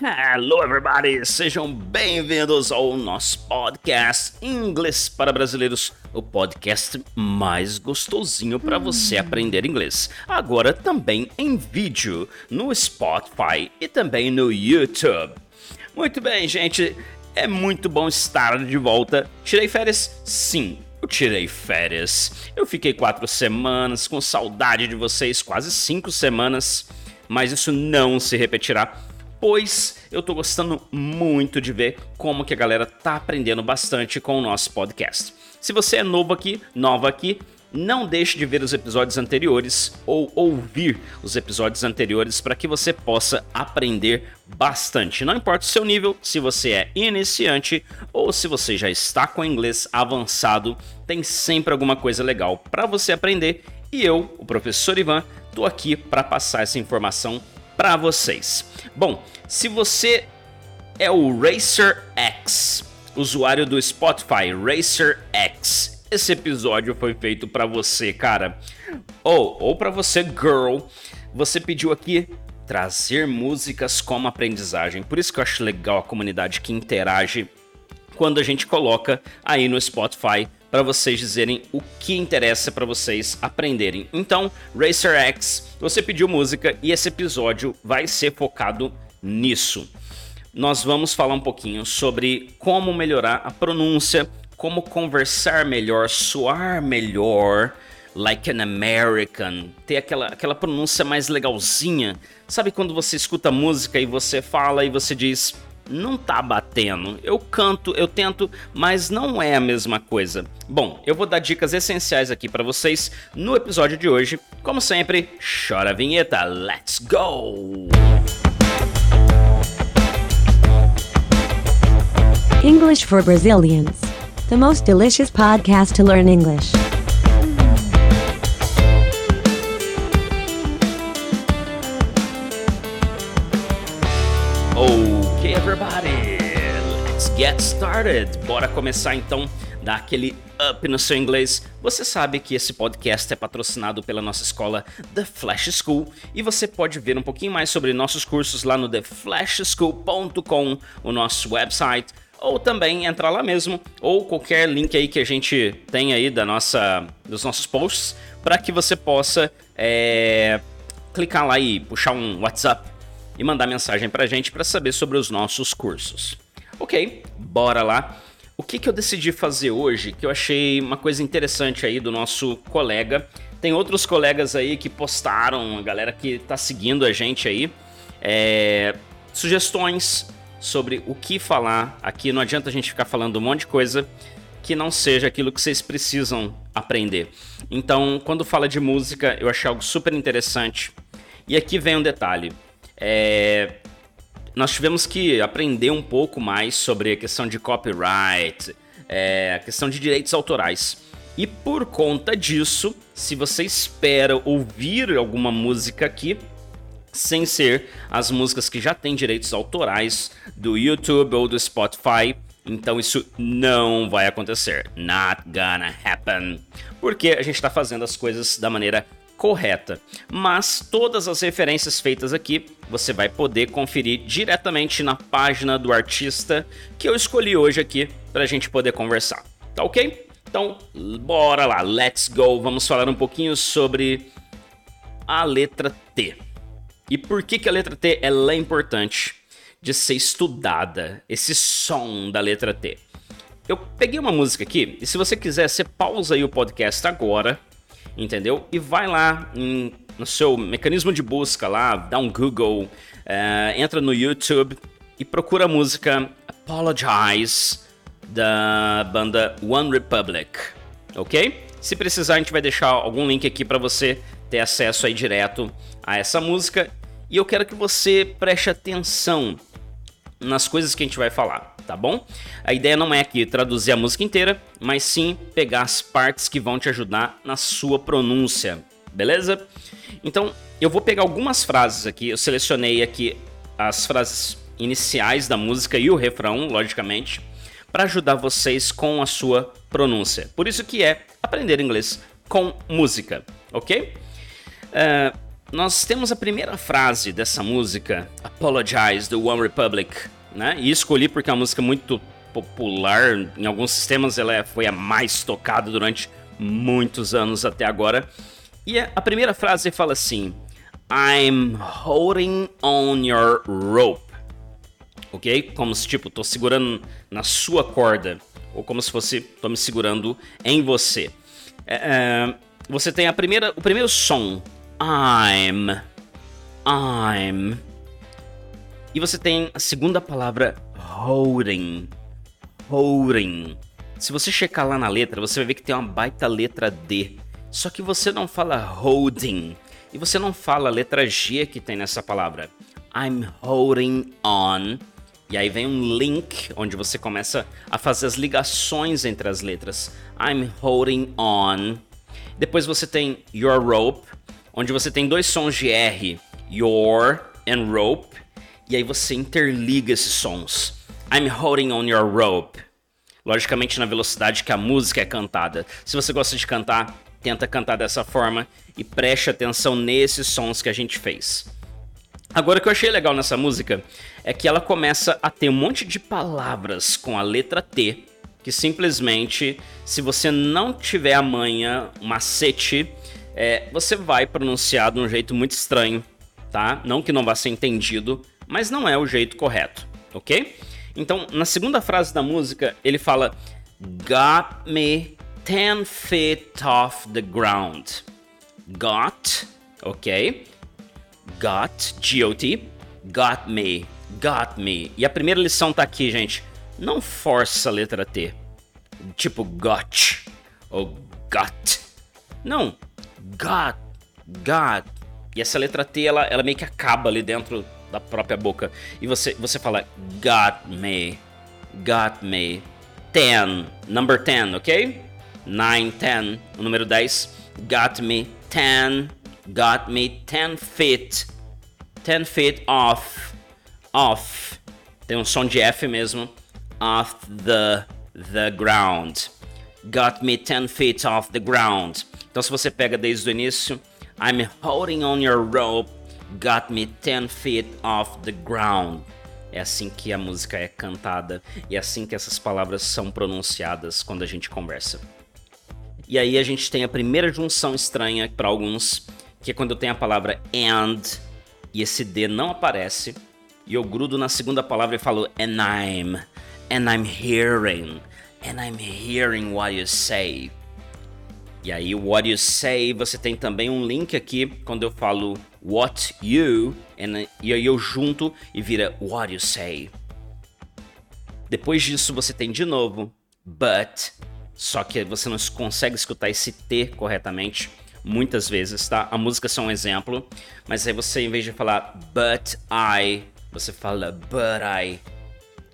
Hello, everybody! Sejam bem-vindos ao nosso podcast Inglês para Brasileiros, o podcast mais gostosinho para você aprender inglês. Agora também em vídeo no Spotify e também no YouTube. Muito bem, gente, é muito bom estar de volta. Tirei férias? Sim, eu tirei férias. Eu fiquei quatro semanas com saudade de vocês, quase cinco semanas, mas isso não se repetirá pois eu tô gostando muito de ver como que a galera tá aprendendo bastante com o nosso podcast. Se você é novo aqui, nova aqui, não deixe de ver os episódios anteriores ou ouvir os episódios anteriores para que você possa aprender bastante. Não importa o seu nível, se você é iniciante ou se você já está com inglês avançado, tem sempre alguma coisa legal para você aprender e eu, o professor Ivan, tô aqui para passar essa informação para vocês. Bom, se você é o Racer X, usuário do Spotify Racer X, esse episódio foi feito para você, cara. Ou ou para você, girl. Você pediu aqui trazer músicas como aprendizagem. Por isso que eu acho legal a comunidade que interage quando a gente coloca aí no Spotify para vocês dizerem o que interessa para vocês aprenderem. Então, Racer X, você pediu música e esse episódio vai ser focado nisso. Nós vamos falar um pouquinho sobre como melhorar a pronúncia, como conversar melhor, soar melhor, like an American, ter aquela, aquela pronúncia mais legalzinha. Sabe quando você escuta música e você fala e você diz não tá batendo. Eu canto, eu tento, mas não é a mesma coisa. Bom, eu vou dar dicas essenciais aqui para vocês no episódio de hoje. Como sempre, chora a vinheta, let's go! English for Brazilians. The most delicious podcast to learn English. Started. Bora começar então, dar aquele up no seu inglês. Você sabe que esse podcast é patrocinado pela nossa escola The Flash School e você pode ver um pouquinho mais sobre nossos cursos lá no theflashschool.com, o nosso website ou também entrar lá mesmo, ou qualquer link aí que a gente tem aí da nossa, dos nossos posts, para que você possa é, clicar lá e puxar um WhatsApp e mandar mensagem pra gente para saber sobre os nossos cursos. Ok, bora lá. O que, que eu decidi fazer hoje, que eu achei uma coisa interessante aí do nosso colega. Tem outros colegas aí que postaram, a galera que tá seguindo a gente aí, é, sugestões sobre o que falar aqui. Não adianta a gente ficar falando um monte de coisa que não seja aquilo que vocês precisam aprender. Então, quando fala de música, eu achei algo super interessante. E aqui vem um detalhe. É, nós tivemos que aprender um pouco mais sobre a questão de copyright, é, a questão de direitos autorais. E por conta disso, se você espera ouvir alguma música aqui, sem ser as músicas que já têm direitos autorais do YouTube ou do Spotify, então isso não vai acontecer. Not gonna happen. Porque a gente está fazendo as coisas da maneira correta. Mas todas as referências feitas aqui você vai poder conferir diretamente na página do artista que eu escolhi hoje aqui para a gente poder conversar. Tá ok? Então, bora lá, let's go. Vamos falar um pouquinho sobre a letra T. E por que, que a letra T ela é importante de ser estudada, esse som da letra T. Eu peguei uma música aqui, e se você quiser, você pausa aí o podcast agora, entendeu? E vai lá em, no seu mecanismo de busca lá, dá um Google, uh, entra no YouTube e procura a música Apologize da banda One Republic, ok? Se precisar, a gente vai deixar algum link aqui para você ter acesso aí direto a essa música. E eu quero que você preste atenção nas coisas que a gente vai falar, tá bom? A ideia não é aqui traduzir a música inteira, mas sim pegar as partes que vão te ajudar na sua pronúncia, beleza? Então, eu vou pegar algumas frases aqui, eu selecionei aqui as frases iniciais da música e o refrão, logicamente, para ajudar vocês com a sua pronúncia. Por isso que é aprender inglês com música, ok? Uh, nós temos a primeira frase dessa música, Apologize, do One Republic, né? E escolhi porque é uma música muito popular, em alguns sistemas ela é, foi a mais tocada durante muitos anos até agora. E a primeira frase fala assim: I'm holding on your rope. Ok? Como se tipo, tô segurando na sua corda. Ou como se fosse, tô me segurando em você. É, é, você tem a primeira, o primeiro som. I'm. I'm. E você tem a segunda palavra holding. Holding. Se você checar lá na letra, você vai ver que tem uma baita letra D. Só que você não fala holding. E você não fala a letra G que tem nessa palavra. I'm holding on. E aí vem um link onde você começa a fazer as ligações entre as letras. I'm holding on. Depois você tem your rope, onde você tem dois sons de R, your and rope. E aí você interliga esses sons. I'm holding on your rope. Logicamente na velocidade que a música é cantada. Se você gosta de cantar, tenta cantar dessa forma e preste atenção nesses sons que a gente fez. Agora o que eu achei legal nessa música é que ela começa a ter um monte de palavras com a letra T, que simplesmente, se você não tiver a manha, um macete, é, você vai pronunciar de um jeito muito estranho, tá? Não que não vá ser entendido, mas não é o jeito correto, ok? Então, na segunda frase da música, ele fala Got me 10 feet off the ground. Got, ok? Got, G-O-T, got me, got me. E a primeira lição tá aqui, gente. Não força a letra T. Tipo got ou got. Não, got, got. E essa letra T, ela, ela meio que acaba ali dentro da própria boca. E você, você fala got me, got me. Ten, number 10, ok? 9, 10, o número 10. Got me 10, got me 10 feet. 10 feet off, off. Tem um som de F mesmo. Off the, the ground. Got me 10 feet off the ground. Então se você pega desde o início, I'm holding on your rope Got Me 10 Feet Off the Ground. É assim que a música é cantada e é assim que essas palavras são pronunciadas quando a gente conversa. E aí a gente tem a primeira junção estranha para alguns, que é quando tenho a palavra and e esse D não aparece, e eu grudo na segunda palavra e falo and I'm, and I'm hearing, and I'm hearing what you say. E aí, what you say, você tem também um link aqui quando eu falo what you, e aí eu junto e vira what you say. Depois disso, você tem de novo but, só que você não consegue escutar esse T corretamente muitas vezes, tá? A música é só um exemplo, mas aí você, em vez de falar but I, você fala but I.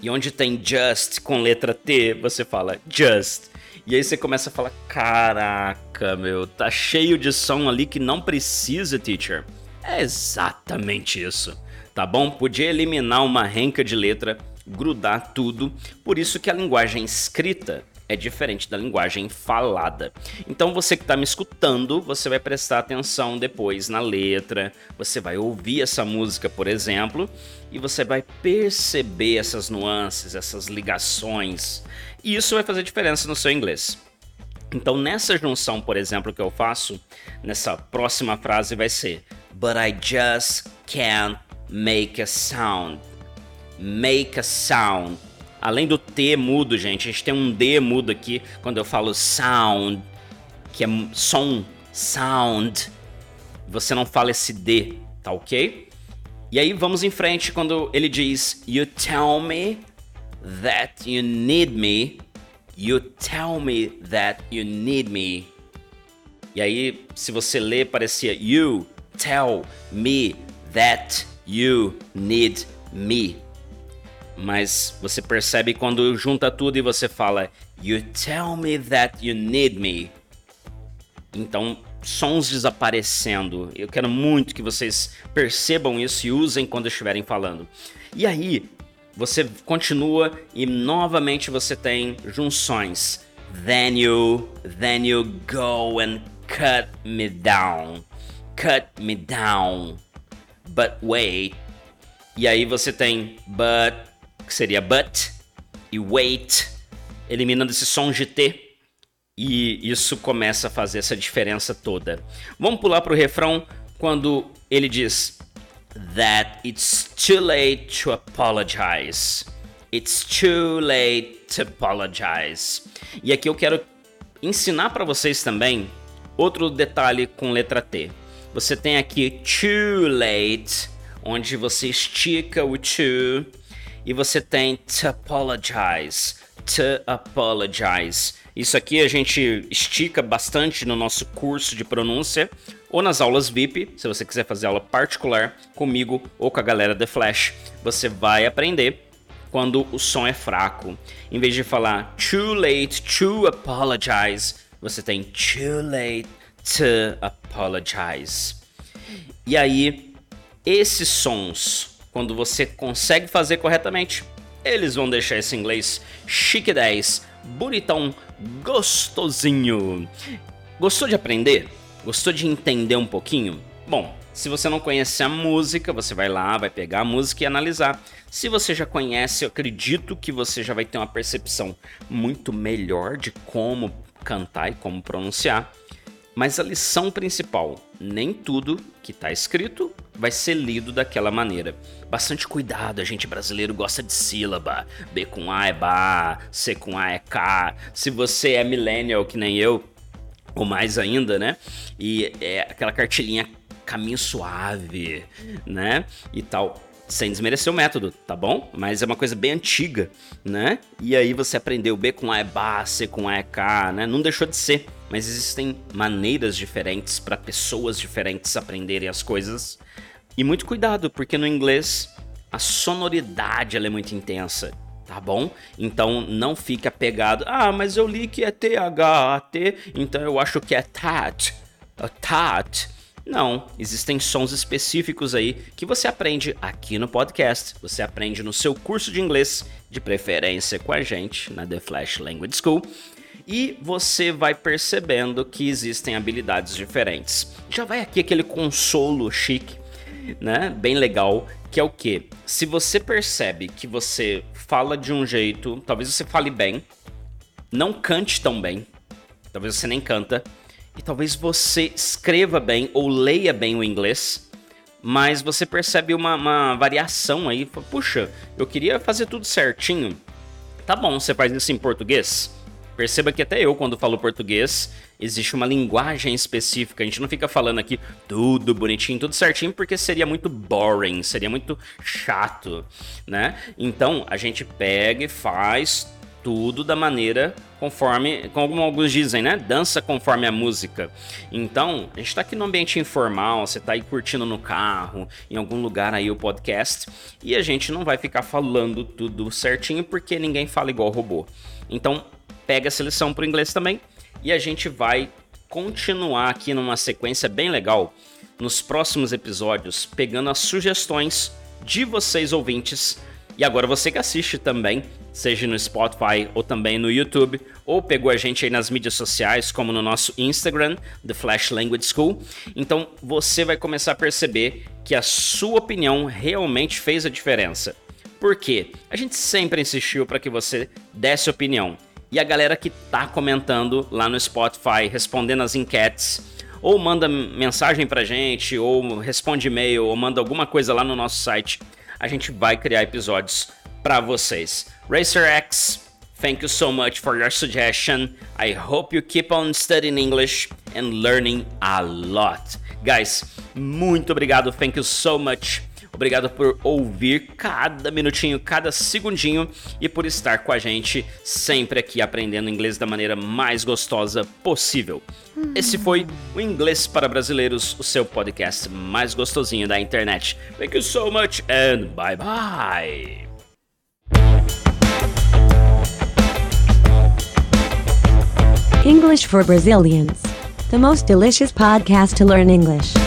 E onde tem just com letra T, você fala just. E aí você começa a falar: caraca, meu, tá cheio de som ali que não precisa, teacher. É exatamente isso, tá bom? Podia eliminar uma renca de letra, grudar tudo, por isso que a linguagem escrita é diferente da linguagem falada. Então você que está me escutando, você vai prestar atenção depois na letra, você vai ouvir essa música, por exemplo, e você vai perceber essas nuances, essas ligações, e isso vai fazer diferença no seu inglês. Então, nessa junção, por exemplo, que eu faço, nessa próxima frase vai ser But I just can't make a sound. Make a sound. Além do T mudo, gente, a gente tem um D mudo aqui quando eu falo sound, que é som, sound. Você não fala esse D, tá ok? E aí vamos em frente quando ele diz You tell me that you need me. You tell me that you need me. E aí, se você lê, parecia You tell me that you need me. Mas você percebe quando junta tudo e você fala You tell me that you need me. Então, sons desaparecendo. Eu quero muito que vocês percebam isso e usem quando estiverem falando. E aí, você continua e novamente você tem junções. Then you, then you go and cut me down. cut me down. But wait. E aí você tem but, que seria but, e wait, eliminando esse som de T. E isso começa a fazer essa diferença toda. Vamos pular para o refrão quando ele diz that it's too late to apologize. It's too late to apologize. E aqui eu quero ensinar para vocês também outro detalhe com letra T. Você tem aqui too late, onde você estica o to, e você tem to apologize, to apologize. Isso aqui a gente estica bastante no nosso curso de pronúncia ou nas aulas VIP, se você quiser fazer aula particular comigo ou com a galera da Flash, você vai aprender quando o som é fraco. Em vez de falar too late to apologize, você tem too late to apologize. E aí, esses sons, quando você consegue fazer corretamente, eles vão deixar esse inglês chique 10, bonitão, gostosinho. Gostou de aprender? Gostou de entender um pouquinho? Bom, se você não conhece a música, você vai lá, vai pegar a música e analisar. Se você já conhece, eu acredito que você já vai ter uma percepção muito melhor de como cantar e como pronunciar. Mas a lição principal, nem tudo que está escrito vai ser lido daquela maneira. Bastante cuidado, a gente brasileiro gosta de sílaba. B com A é Ba, C com A é K. Se você é millennial que nem eu, ou mais ainda, né? E é aquela cartilhinha caminho suave, né? E tal. Sem desmerecer o método, tá bom? Mas é uma coisa bem antiga, né? E aí você aprendeu B com A é Ba, C com A é K, né? Não deixou de ser. Mas existem maneiras diferentes para pessoas diferentes aprenderem as coisas. E muito cuidado, porque no inglês a sonoridade é muito intensa tá bom? Então não fique apegado. Ah, mas eu li que é T-H-A-T, então eu acho que é tat. A tat. Não, existem sons específicos aí que você aprende aqui no podcast. Você aprende no seu curso de inglês, de preferência com a gente na The Flash Language School. E você vai percebendo que existem habilidades diferentes. Já vai aqui aquele consolo chique, né? Bem legal, que é o que? Se você percebe que você fala de um jeito, talvez você fale bem, não cante tão bem, talvez você nem canta, e talvez você escreva bem ou leia bem o inglês, mas você percebe uma, uma variação aí. Puxa, eu queria fazer tudo certinho. Tá bom, você faz isso em português? Perceba que até eu, quando falo português, existe uma linguagem específica. A gente não fica falando aqui tudo bonitinho, tudo certinho, porque seria muito boring, seria muito chato, né? Então, a gente pega e faz tudo da maneira conforme, como alguns dizem, né? Dança conforme a música. Então, a gente está aqui no ambiente informal, você está aí curtindo no carro, em algum lugar aí o podcast, e a gente não vai ficar falando tudo certinho porque ninguém fala igual robô. Então, pega essa lição para o inglês também e a gente vai continuar aqui numa sequência bem legal nos próximos episódios, pegando as sugestões de vocês ouvintes e agora você que assiste também, seja no Spotify ou também no YouTube, ou pegou a gente aí nas mídias sociais, como no nosso Instagram, The Flash Language School. Então você vai começar a perceber que a sua opinião realmente fez a diferença. Por quê? A gente sempre insistiu para que você desse opinião. E a galera que tá comentando lá no Spotify, respondendo as enquetes, ou manda mensagem pra gente, ou responde e-mail, ou manda alguma coisa lá no nosso site a gente vai criar episódios para vocês. RacerX, thank you so much for your suggestion. I hope you keep on studying English and learning a lot. Guys, muito obrigado, thank you so much. Obrigado por ouvir cada minutinho, cada segundinho e por estar com a gente sempre aqui aprendendo inglês da maneira mais gostosa possível. Esse foi o Inglês para Brasileiros, o seu podcast mais gostosinho da internet. Thank you so much and bye bye. English for Brazilians. The most delicious podcast to learn English.